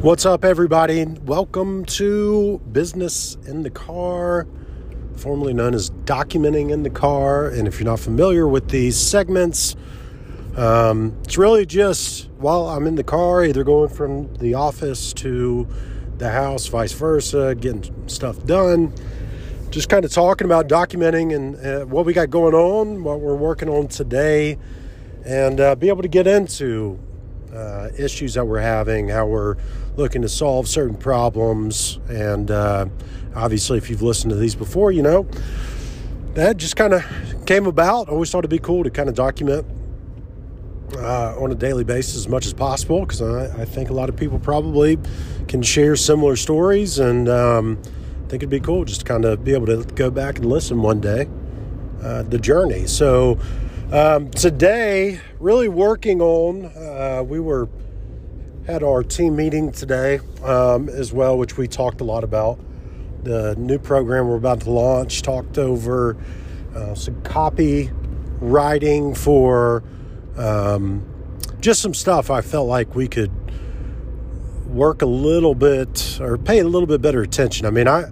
What's up, everybody? Welcome to Business in the Car, formerly known as Documenting in the Car. And if you're not familiar with these segments, um, it's really just while I'm in the car, either going from the office to the house, vice versa, getting stuff done, just kind of talking about documenting and uh, what we got going on, what we're working on today, and uh, be able to get into uh, issues that we're having, how we're looking to solve certain problems. And uh, obviously, if you've listened to these before, you know that just kind of came about. Always thought it'd be cool to kind of document uh, on a daily basis as much as possible because I, I, think a lot of people probably can share similar stories. And um, I think it'd be cool just to kind of be able to go back and listen one day, uh, the journey. So, um, today, really working on, uh, we were had our team meeting today um, as well, which we talked a lot about the new program we're about to launch. Talked over uh, some copy writing for um, just some stuff I felt like we could work a little bit or pay a little bit better attention. I mean, I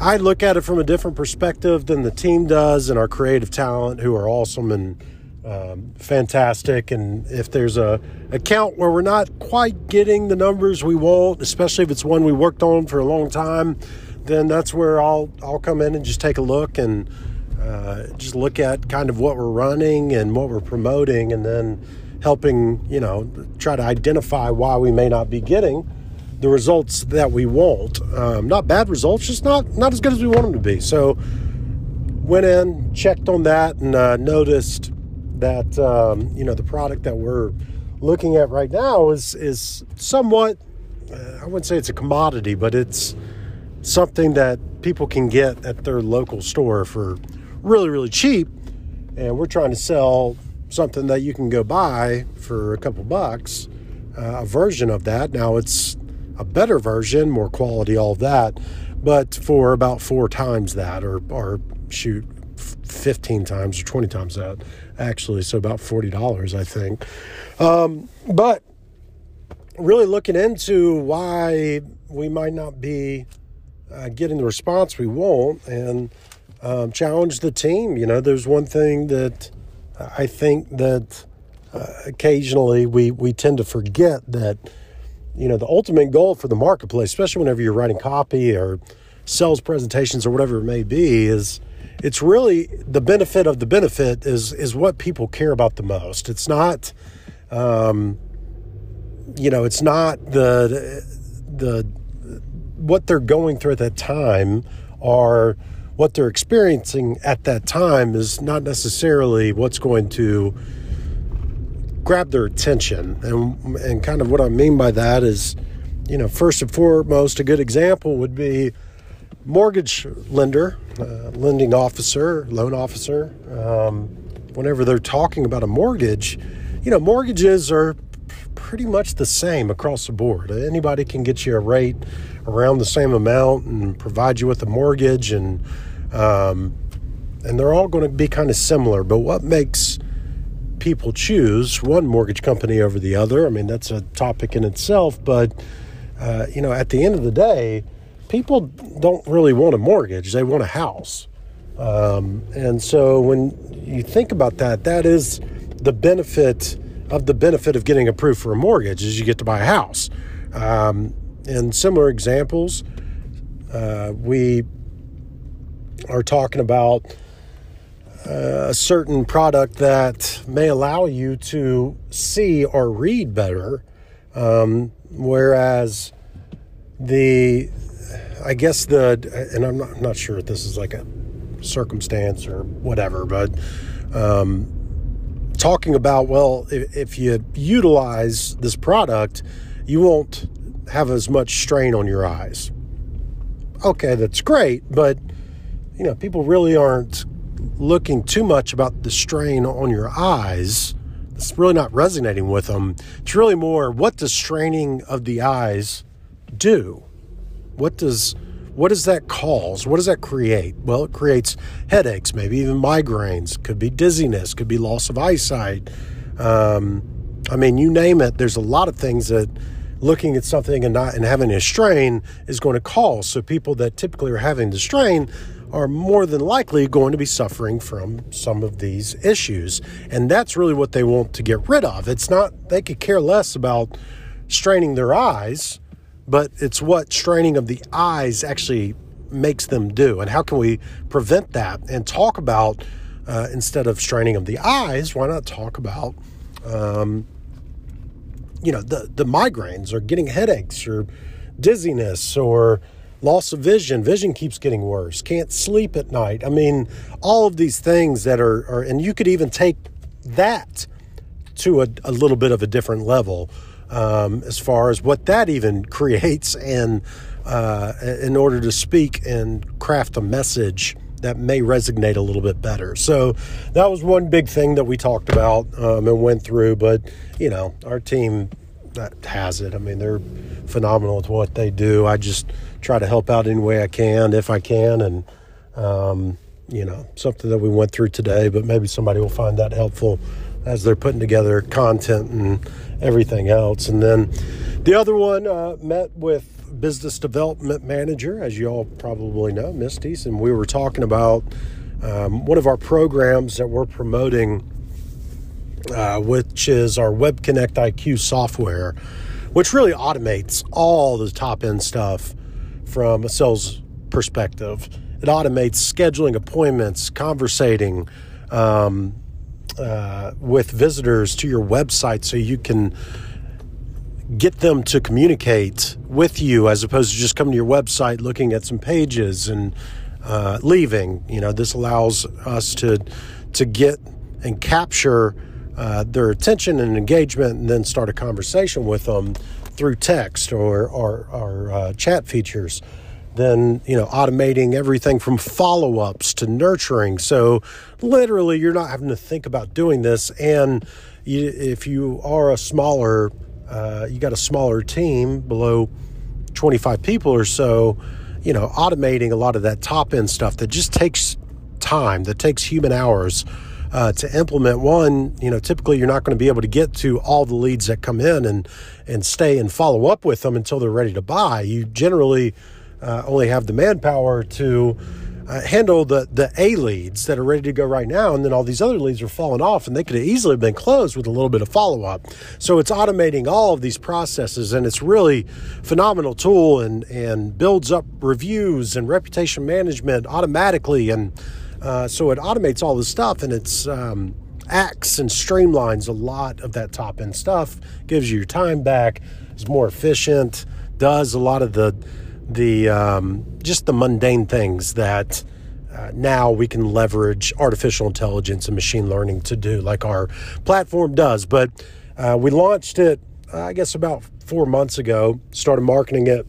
I look at it from a different perspective than the team does and our creative talent who are awesome and um, fantastic. And if there's a account where we're not quite getting the numbers we want, especially if it's one we worked on for a long time, then that's where I'll I'll come in and just take a look and uh, just look at kind of what we're running and what we're promoting, and then helping you know try to identify why we may not be getting the results that we want. Um, not bad results, just not not as good as we want them to be. So went in, checked on that, and uh, noticed that um, you know the product that we're looking at right now is is somewhat uh, I wouldn't say it's a commodity, but it's something that people can get at their local store for really really cheap, and we're trying to sell something that you can go buy for a couple bucks, uh, a version of that. Now it's a better version, more quality, all of that, but for about four times that, or or shoot, 15 times or 20 times that actually so about $40 i think. Um, but really looking into why we might not be uh, getting the response we want and um, challenge the team. You know there's one thing that i think that uh, occasionally we we tend to forget that you know the ultimate goal for the marketplace especially whenever you're writing copy or sales presentations or whatever it may be is it's really the benefit of the benefit is is what people care about the most. It's not, um, you know, it's not the the what they're going through at that time or what they're experiencing at that time is not necessarily what's going to grab their attention. And and kind of what I mean by that is, you know, first and foremost, a good example would be mortgage lender, uh, lending officer, loan officer, um, whenever they're talking about a mortgage, you know, mortgages are pretty much the same across the board. Anybody can get you a rate around the same amount and provide you with a mortgage, and um, and they're all going to be kind of similar. But what makes people choose one mortgage company over the other? I mean, that's a topic in itself. But uh, you know, at the end of the day people don't really want a mortgage, they want a house. Um, and so when you think about that, that is the benefit of the benefit of getting approved for a mortgage is you get to buy a house. Um, in similar examples, uh, we are talking about a certain product that may allow you to see or read better, um, whereas the I guess the, and I'm not, not sure if this is like a circumstance or whatever, but um, talking about, well, if, if you utilize this product, you won't have as much strain on your eyes. Okay, that's great, but you know, people really aren't looking too much about the strain on your eyes. It's really not resonating with them. It's really more what does straining of the eyes do? What does what does that cause? What does that create? Well, it creates headaches, maybe even migraines, could be dizziness, could be loss of eyesight. Um, I mean, you name it, there's a lot of things that looking at something and not and having a strain is going to cause. So people that typically are having the strain are more than likely going to be suffering from some of these issues. And that's really what they want to get rid of. It's not, they could care less about straining their eyes, but it's what straining of the eyes actually makes them do. And how can we prevent that and talk about, uh, instead of straining of the eyes, why not talk about, um, you know, the, the migraines or getting headaches or dizziness or loss of vision. Vision keeps getting worse. Can't sleep at night. I mean, all of these things that are, are and you could even take that to a, a little bit of a different level um, as far as what that even creates and uh, in order to speak and craft a message that may resonate a little bit better. So that was one big thing that we talked about um, and went through. But you know, our team that has it. I mean, they're phenomenal with what they do. I just try to help out any way I can, if I can, and um, you know, something that we went through today. But maybe somebody will find that helpful as they're putting together content and everything else. And then the other one uh, met with business development manager, as you all probably know, Misty's, and we were talking about um, one of our programs that we're promoting uh, which is our Web Connect IQ software, which really automates all the top end stuff from a sales perspective. It automates scheduling appointments, conversating um, uh, with visitors to your website so you can get them to communicate with you as opposed to just coming to your website, looking at some pages and uh, leaving. You know, this allows us to to get and capture uh, their attention and engagement and then start a conversation with them through text or, or, or uh, chat features then you know automating everything from follow-ups to nurturing. So literally you're not having to think about doing this. And you, if you are a smaller uh, you got a smaller team below 25 people or so you know automating a lot of that top end stuff that just takes time that takes human hours uh, to implement one, you know, typically you're not going to be able to get to all the leads that come in and and stay and follow up with them until they're ready to buy. You generally uh, only have the manpower to uh, handle the the A leads that are ready to go right now, and then all these other leads are falling off, and they could have easily been closed with a little bit of follow up. So it's automating all of these processes, and it's really phenomenal tool, and and builds up reviews and reputation management automatically, and uh, so it automates all the stuff and it's um, acts and streamlines a lot of that top end stuff, gives you your time back, is more efficient, does a lot of the the um, just the mundane things that uh, now we can leverage artificial intelligence and machine learning to do, like our platform does. But uh, we launched it, I guess, about four months ago. Started marketing it,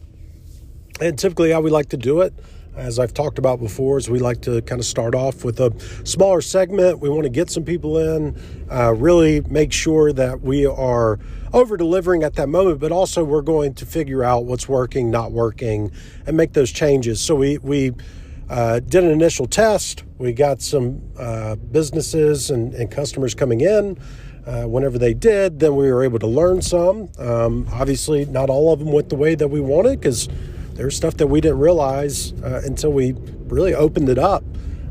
and typically how we like to do it as I've talked about before, is we like to kind of start off with a smaller segment. We want to get some people in, uh, really make sure that we are over delivering at that moment, but also we're going to figure out what's working, not working, and make those changes. So we we uh, did an initial test. We got some uh, businesses and, and, customers coming in. Uh, whenever they did, then we were able to learn some. Um, obviously, not all of them went the way that we wanted because there's stuff that we didn't realize uh, until we really opened it up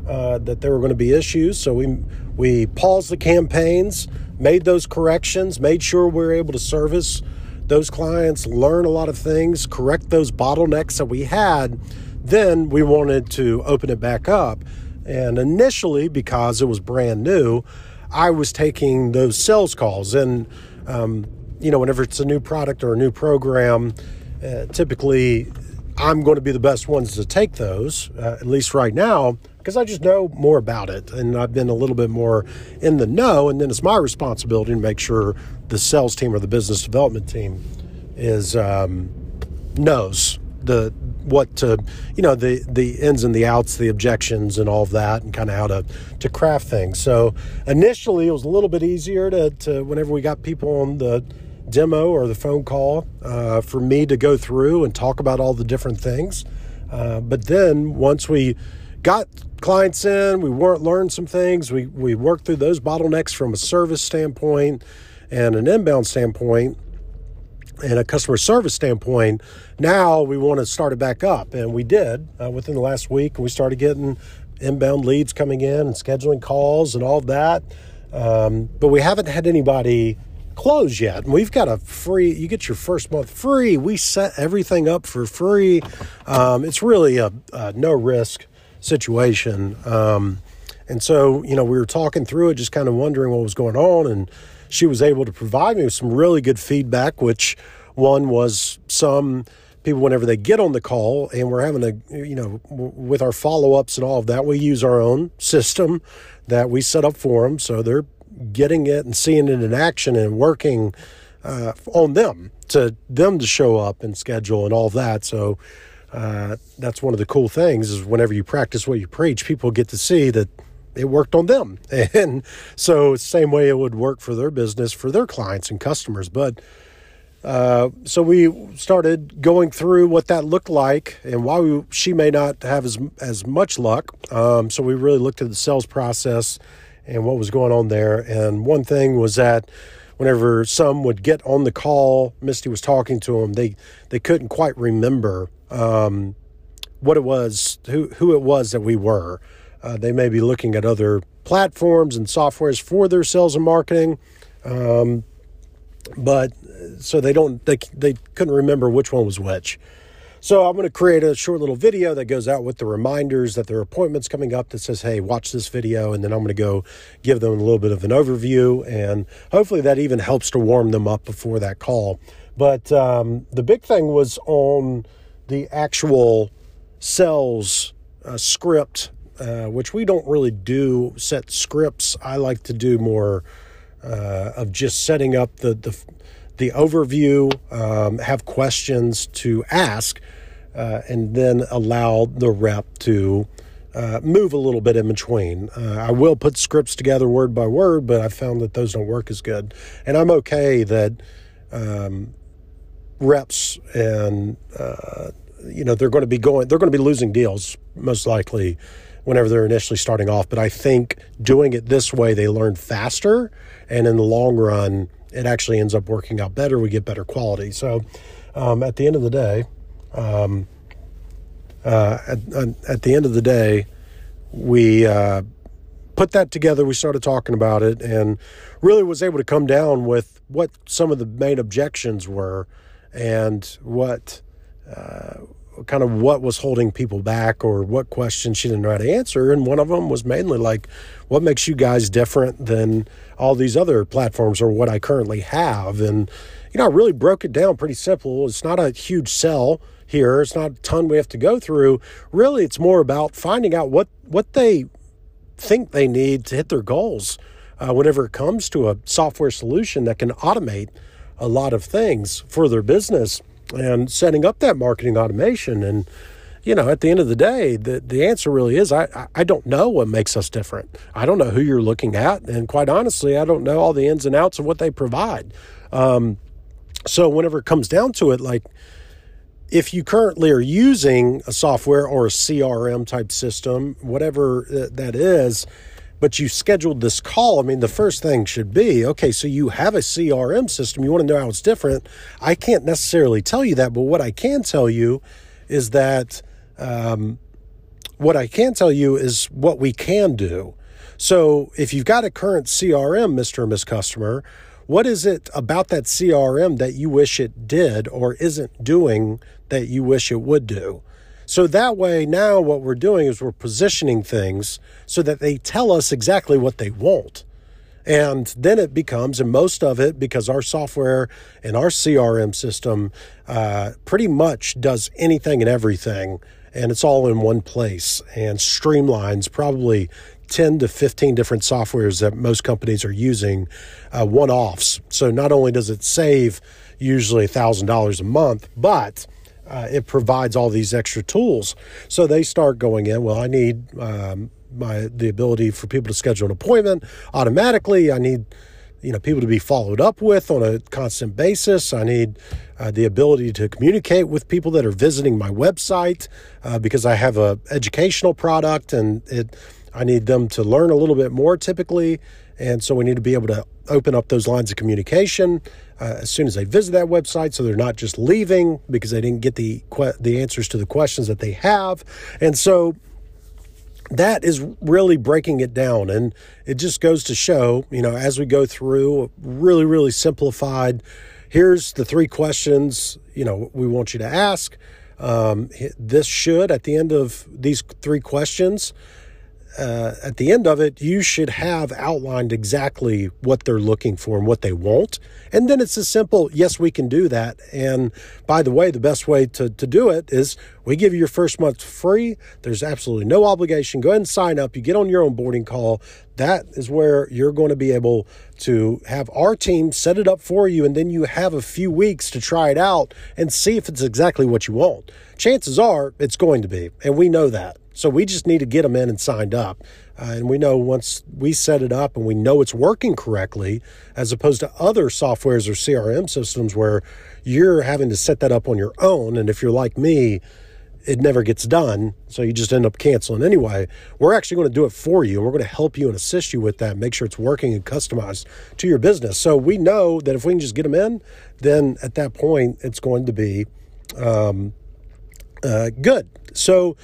uh, that there were going to be issues. So we we paused the campaigns, made those corrections, made sure we were able to service those clients, learn a lot of things, correct those bottlenecks that we had. Then we wanted to open it back up. And initially, because it was brand new, I was taking those sales calls. And, um, you know, whenever it's a new product or a new program, uh, typically I'm going to be the best ones to take those, uh, at least right now, because I just know more about it and I've been a little bit more in the know. And then it's my responsibility to make sure the sales team or the business development team is um, knows the what to you know the the ins and the outs, the objections, and all of that, and kind of how to to craft things. So initially, it was a little bit easier to, to whenever we got people on the demo or the phone call uh, for me to go through and talk about all the different things. Uh, but then once we got clients in, we weren't learned some things. We we worked through those bottlenecks from a service standpoint and an inbound standpoint and a customer service standpoint. Now we want to start it back up, and we did uh, within the last week. We started getting inbound leads coming in and scheduling calls and all that. Um, but we haven't had anybody close yet. And we've got a free, you get your first month free. We set everything up for free. Um, it's really a, a, no risk situation. Um, and so, you know, we were talking through it, just kind of wondering what was going on. And she was able to provide me with some really good feedback, which one was some people whenever they get on the call and we're having a you know with our follow-ups and all of that we use our own system that we set up for them so they're getting it and seeing it in action and working uh, on them to them to show up and schedule and all that. So uh, that's one of the cool things is whenever you practice what you preach people get to see that it worked on them. And so same way it would work for their business for their clients and customers. But uh, so we started going through what that looked like and why we, she may not have as as much luck. Um, so we really looked at the sales process and what was going on there. And one thing was that whenever some would get on the call, Misty was talking to them, they they couldn't quite remember um, what it was, who who it was that we were. Uh, they may be looking at other platforms and softwares for their sales and marketing. Um, but so they don't they they couldn't remember which one was which. So I'm going to create a short little video that goes out with the reminders that there are appointments coming up that says, "Hey, watch this video," and then I'm going to go give them a little bit of an overview, and hopefully that even helps to warm them up before that call. But um, the big thing was on the actual sales uh, script, uh, which we don't really do set scripts. I like to do more uh, of just setting up the the, the overview, um, have questions to ask, uh, and then allow the rep to uh, move a little bit in between. Uh, I will put scripts together word by word, but I found that those don't work as good. And I'm okay that um, reps and uh, you know they're going to be going, they're going to be losing deals most likely whenever they're initially starting off. But I think doing it this way, they learn faster. And in the long run, it actually ends up working out better. We get better quality. So um, at the end of the day, um, uh, at, at, the end of the day, we uh, put that together. We started talking about it and really was able to come down with what some of the main objections were and what uh, kind of what was holding people back or what questions she didn't know how to answer. And one of them was mainly like, what makes you guys different than all these other platforms or what I currently have? And, you know, I really broke it down pretty simple. It's not a huge sell here. It's not a ton we have to go through. Really, it's more about finding out what, what they think they need to hit their goals uh, whenever it comes to a software solution that can automate a lot of things for their business and setting up that marketing automation. And, you know, at the end of the day, the, the answer really is I, I don't know what makes us different. I don't know who you're looking at. And quite honestly, I don't know all the ins and outs of what they provide. Um, so whenever it comes down to it, like, if you currently are using a software or a CRM type system, whatever that is, but you scheduled this call, I mean, the first thing should be okay, so you have a CRM system, you want to know how it's different. I can't necessarily tell you that, but what I can tell you is that um, what I can tell you is what we can do. So if you've got a current CRM, Mr. and Miss Customer, what is it about that CRM that you wish it did or isn't doing that you wish it would do? So that way, now what we're doing is we're positioning things so that they tell us exactly what they want. And then it becomes, and most of it, because our software and our CRM system uh, pretty much does anything and everything, and it's all in one place and streamlines probably 10 to 15 different softwares that most companies are using uh, one offs. So not only does it save usually $1,000 a month, but uh, it provides all these extra tools. So they start going in. Well, I need um, my the ability for people to schedule an appointment automatically. I need you know people to be followed up with on a constant basis. I need uh, the ability to communicate with people that are visiting my website uh, because I have a educational product and it. I need them to learn a little bit more typically, and so we need to be able to open up those lines of communication uh, as soon as they visit that website, so they're not just leaving because they didn't get the the answers to the questions that they have, and so that is really breaking it down. And it just goes to show, you know, as we go through, really, really simplified. Here's the three questions, you know, we want you to ask. Um, this should, at the end of these three questions, uh, at the end of it, you should have outlined exactly what they're looking for and what they want. And then it's as simple, yes, we can do that. And by the way, the best way to, to do it is we give you your first month free. There's absolutely no obligation. Go ahead and sign up. You get on your own boarding call. That is where you're going to be able to have our team set it up for you. And then you have a few weeks to try it out and see if it's exactly what you want. Chances are it's going to be. And we know that. So we just need to get them in and signed up. Uh, and we know once we set it up and we know it's working correctly, as opposed to other softwares or CRM systems where you're having to set that up on your own. And if you're like me, it never gets done. So you just end up canceling anyway. We're actually going to do it for you and we're going to help you and assist you with that, make sure it's working and customized to your business. So we know that if we can just get them in, then at that point, it's going to be um, uh, good. So,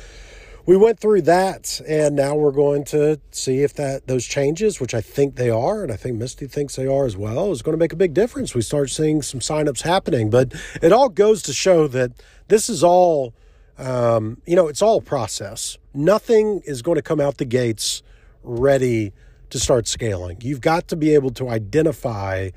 we went through that and now we're going to see if that those changes which i think they are and i think misty thinks they are as well is going to make a big difference we start seeing some signups happening but it all goes to show that this is all um, you know it's all process nothing is going to come out the gates ready to start scaling you've got to be able to identify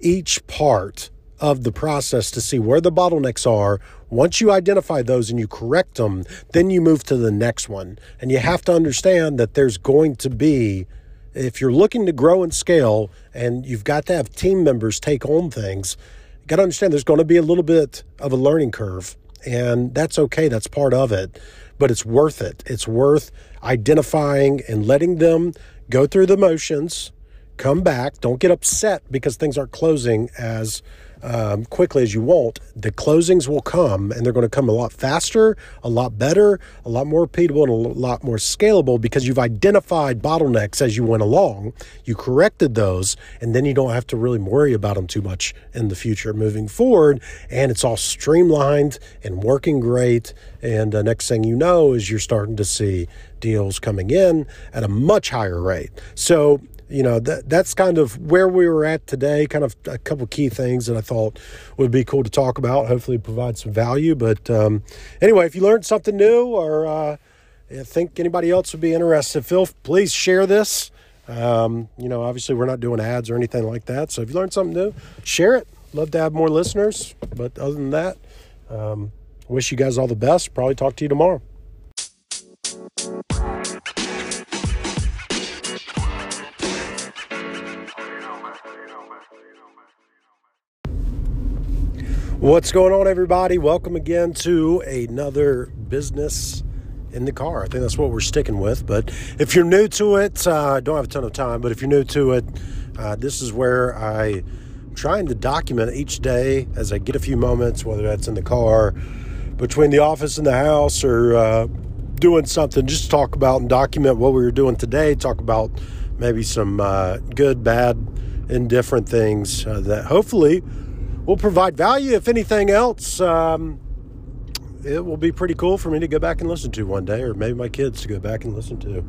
each part of the process to see where the bottlenecks are. Once you identify those and you correct them, then you move to the next one. And you have to understand that there's going to be, if you're looking to grow and scale and you've got to have team members take on things, you got to understand there's going to be a little bit of a learning curve. And that's okay, that's part of it. But it's worth it. It's worth identifying and letting them go through the motions, come back. Don't get upset because things aren't closing as um, quickly as you want, the closings will come and they're going to come a lot faster, a lot better, a lot more repeatable, and a lot more scalable because you've identified bottlenecks as you went along. You corrected those, and then you don't have to really worry about them too much in the future moving forward. And it's all streamlined and working great. And the next thing you know is you're starting to see deals coming in at a much higher rate. So you know that that's kind of where we were at today kind of a couple key things that i thought would be cool to talk about hopefully provide some value but um, anyway if you learned something new or uh, think anybody else would be interested feel please share this. Um, you know obviously we're not doing ads or anything like that so if you learned something new share it. Love to have more listeners but other than that um, wish you guys all the best. Probably talk to you tomorrow What's going on, everybody? Welcome again to another business in the car. I think that's what we're sticking with. But if you're new to it, I uh, don't have a ton of time, but if you're new to it, uh, this is where I am trying to document each day as I get a few moments, whether that's in the car, between the office and the house, or uh, doing something, just talk about and document what we were doing today, talk about maybe some uh, good, bad, indifferent things uh, that hopefully will provide value. If anything else, um, it will be pretty cool for me to go back and listen to one day, or maybe my kids to go back and listen to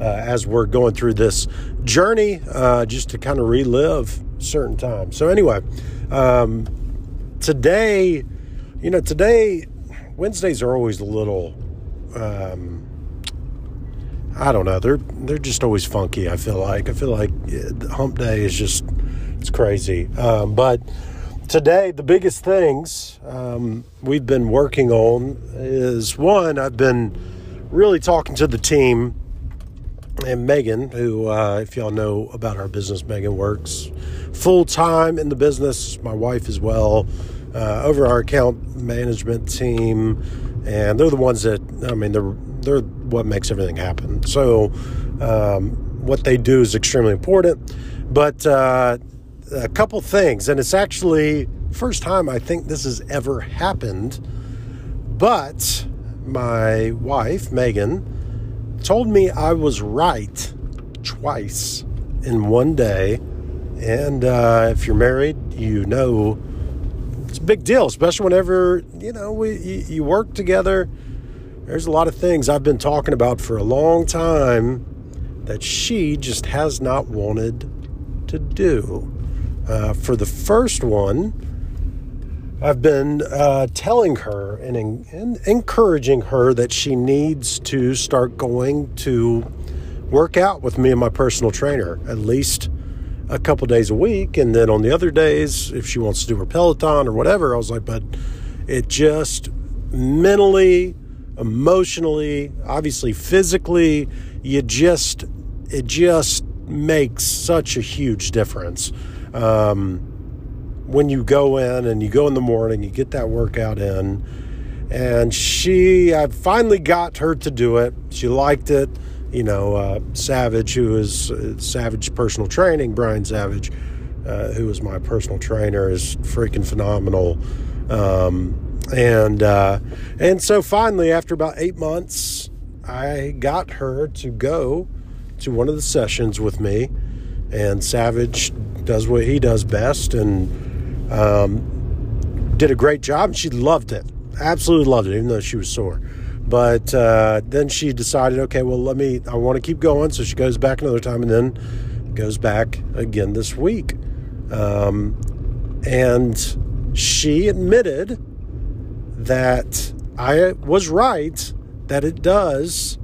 uh, as we're going through this journey, uh, just to kind of relive certain times. So, anyway, um, today, you know, today, Wednesdays are always a little. Um, I don't know. They're they're just always funky. I feel like I feel like Hump Day is just it's crazy. Um, but today, the biggest things um, we've been working on is one, I've been really talking to the team and Megan, who, uh, if y'all know about our business, Megan works full time in the business, my wife as well, uh, over our account management team. And they're the ones that, I mean, they're, they're what makes everything happen. So, um, what they do is extremely important. But, uh, a couple things, and it's actually first time I think this has ever happened. But my wife, Megan, told me I was right twice in one day. And uh, if you're married, you know it's a big deal, especially whenever you know we you, you work together. There's a lot of things I've been talking about for a long time that she just has not wanted to do. Uh, for the first one, I've been uh, telling her and, and encouraging her that she needs to start going to work out with me and my personal trainer at least a couple days a week. And then on the other days, if she wants to do her Peloton or whatever, I was like, but it just mentally, emotionally, obviously physically, you just, it just makes such a huge difference. Um, when you go in and you go in the morning, you get that workout in. And she, I finally got her to do it. She liked it. You know, uh, Savage, who is uh, Savage Personal Training, Brian Savage, uh, who is my personal trainer, is freaking phenomenal. Um, and uh, and so finally, after about eight months, I got her to go to one of the sessions with me. And Savage does what he does best, and um, did a great job. She loved it, absolutely loved it, even though she was sore. But uh, then she decided, okay, well, let me, I want to keep going. So she goes back another time and then goes back again this week. Um, and she admitted that I was right, that it does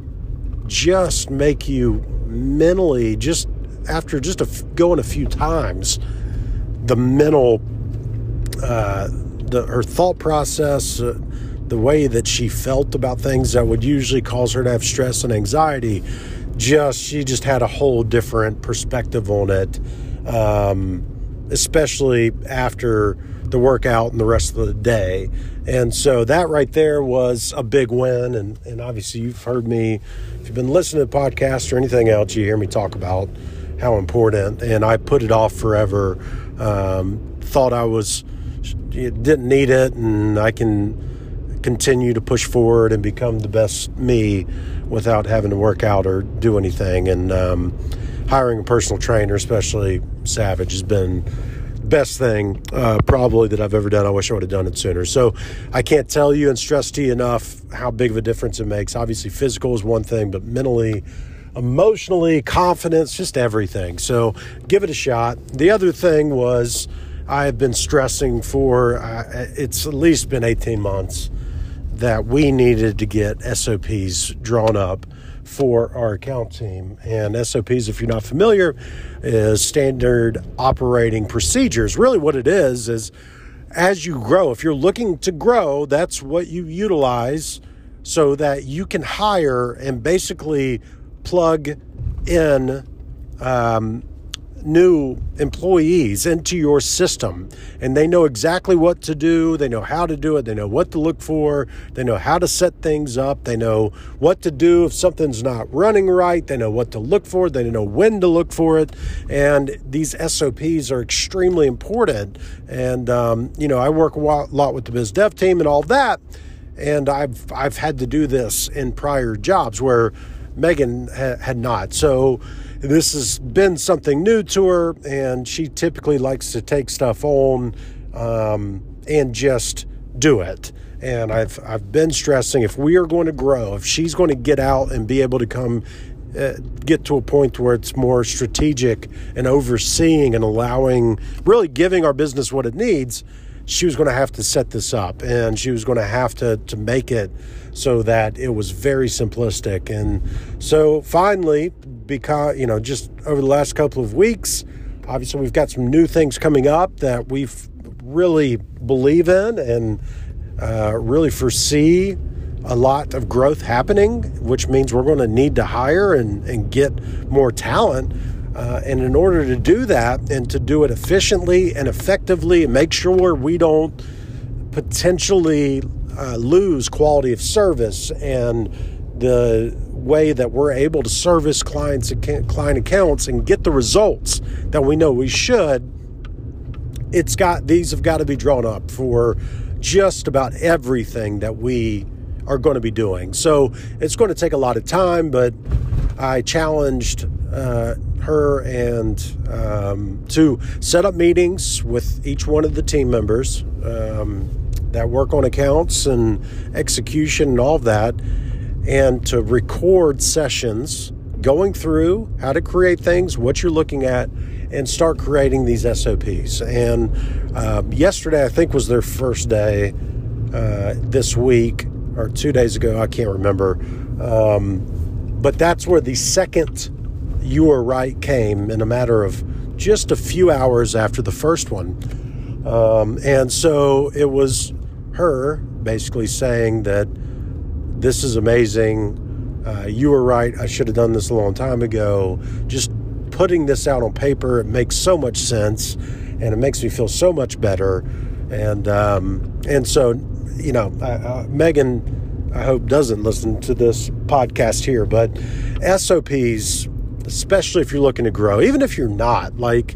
just make you mentally, just after just a, going a few times, the mental uh, the, her thought process, uh, the way that she felt about things that would usually cause her to have stress and anxiety, just she just had a whole different perspective on it, um, especially after the workout and the rest of the day. And so that right there was a big win. And, and obviously, you've heard me, if you've been listening to podcasts or anything else, you hear me talk about how important. And I put it off forever. Um, thought I was didn't need it, and I can continue to push forward and become the best me without having to work out or do anything. And um, hiring a personal trainer, especially Savage, has been best thing uh, probably that I've ever done. I wish I would have done it sooner. So I can't tell you and stress to you enough how big of a difference it makes. Obviously, physical is one thing, but mentally, emotionally, confidence, just everything. So give it a shot. The other thing was I have been stressing for uh, it's at least been 18 months that we needed to get SOPs drawn up for our account team. And SOPs, if you're not familiar, is standard operating procedures. Really, what it is is as you grow, if you're looking to grow, that's what you utilize so that you can hire and basically plug in um, new employees into your system. And they know exactly what to do, they know how to do it, they know what to look for, they know how to set things up, they know what to do if something's not running right, they know what to look for, they know when to look for it. And these SOPs are extremely important. And, um, you know, I work a lot with the biz dev team and all that. And I've, I've had to do this in prior jobs where Megan ha- had not. So, this has been something new to her, and she typically likes to take stuff on um, and just do it. And I've I've been stressing if we are going to grow, if she's going to get out and be able to come uh, get to a point where it's more strategic and overseeing and allowing, really giving our business what it needs, she was going to have to set this up and she was going to have to to make it so that it was very simplistic. And so finally, because, you know, just over the last couple of weeks, obviously we've got some new things coming up that we really believe in and uh, really foresee a lot of growth happening, which means we're going to need to hire and, and get more talent. Uh, and in order to do that and to do it efficiently and effectively and make sure we don't potentially uh, lose quality of service and the way that we're able to service clients client accounts and get the results that we know we should it's got these have got to be drawn up for just about everything that we are going to be doing. So it's going to take a lot of time, but I challenged uh, her and um, to set up meetings with each one of the team members um, that work on accounts and execution and all of that, and to record sessions going through how to create things, what you're looking at, and start creating these SOPs. And uh, yesterday, I think, was their first day uh, this week or two days ago. I can't remember. Um, but that's where the second You Were Right came in a matter of just a few hours after the first one. Um, and so it was her basically saying that this is amazing. Uh, you were right. I should have done this a long time ago. Just putting this out on paper, it makes so much sense, and it makes me feel so much better. And um, and so, you know, uh, Megan, I hope doesn't listen to this podcast here, but SOPs, especially if you're looking to grow, even if you're not, like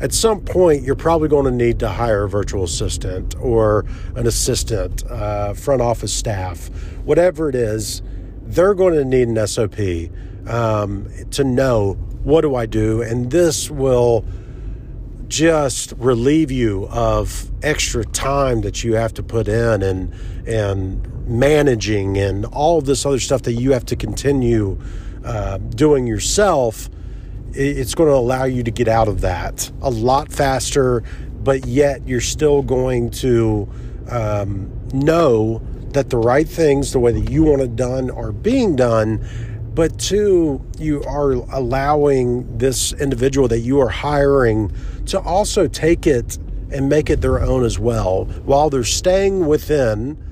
at some point you're probably going to need to hire a virtual assistant or an assistant, uh, front office staff, whatever it is. They're going to need an SOP um, to know what do I do? And this will just relieve you of extra time that you have to put in and and managing and all this other stuff that you have to continue uh, doing yourself. It's going to allow you to get out of that a lot faster, but yet you're still going to um, know that the right things, the way that you want it done, are being done but two, you are allowing this individual that you are hiring to also take it and make it their own as well, while they're staying within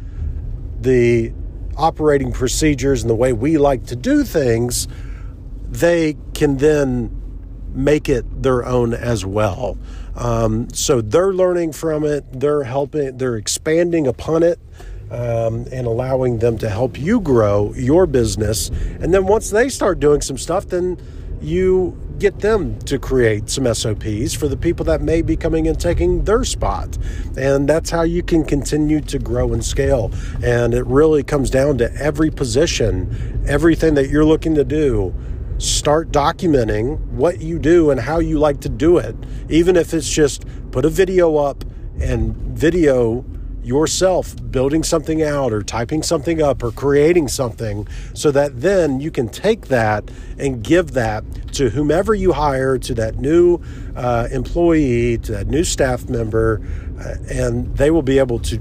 the operating procedures and the way we like to do things, they can then make it their own as well. Um, so they're learning from it, they're helping, they're expanding upon it um, and allowing them to help you grow your business. And then once they start doing some stuff, then you get them to create some SOPs for the people that may be coming and taking their spot. And that's how you can continue to grow and scale. And it really comes down to every position, everything that you're looking to do. Start documenting what you do and how you like to do it. Even if it's just put a video up and video yourself building something out or typing something up or creating something so that then you can take that and give that to whomever you hire, to that new uh, employee, to that new staff member, uh, and they will be able to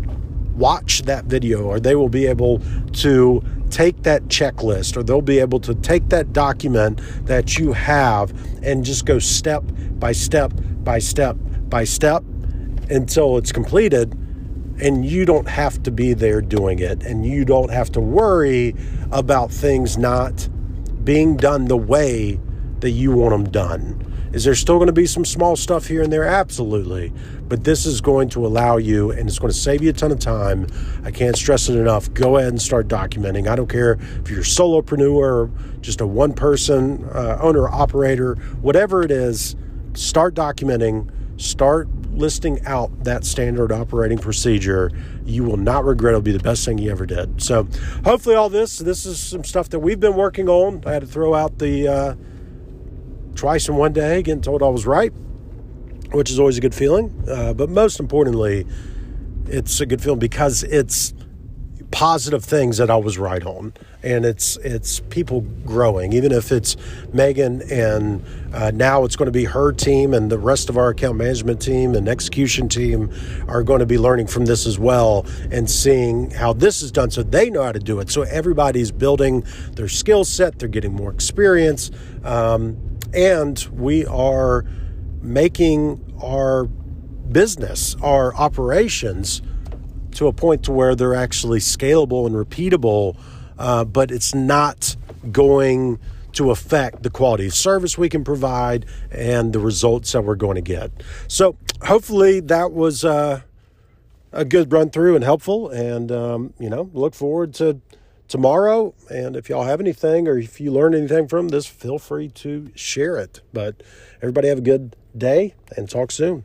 watch that video or they will be able to take that checklist or they'll be able to take that document that you have and just go step by step by step by step until it's completed and you don't have to be there doing it and you don't have to worry about things not being done the way that you want them done. Is there still going to be some small stuff here and there? Absolutely. But this is going to allow you and it's going to save you a ton of time. I can't stress it enough. Go ahead and start documenting. I don't care if you're a solopreneur, just a one person uh, owner, operator, whatever it is, start documenting, start listing out that standard operating procedure, you will not regret. It'll be the best thing you ever did. So, hopefully, all this this is some stuff that we've been working on. I had to throw out the uh, twice in one day, getting told I was right, which is always a good feeling. Uh, but most importantly, it's a good feeling because it's positive things that I was right on, and it's it's people growing. Even if it's Megan, and uh, now it's going to be her team, and the rest of our account management team and execution team are going to be learning from this as well, and seeing how this is done, so they know how to do it. So everybody's building their skill set, they're getting more experience, um, and we are making our business, our operations to a point to where they're actually scalable and repeatable, uh, but it's not going to affect the quality of service we can provide and the results that we're going to get. So hopefully that was uh, a good run through and helpful. And um, you know, look forward to tomorrow. And if y'all have anything or if you learned anything from this, feel free to share it. But everybody have a good day and talk soon.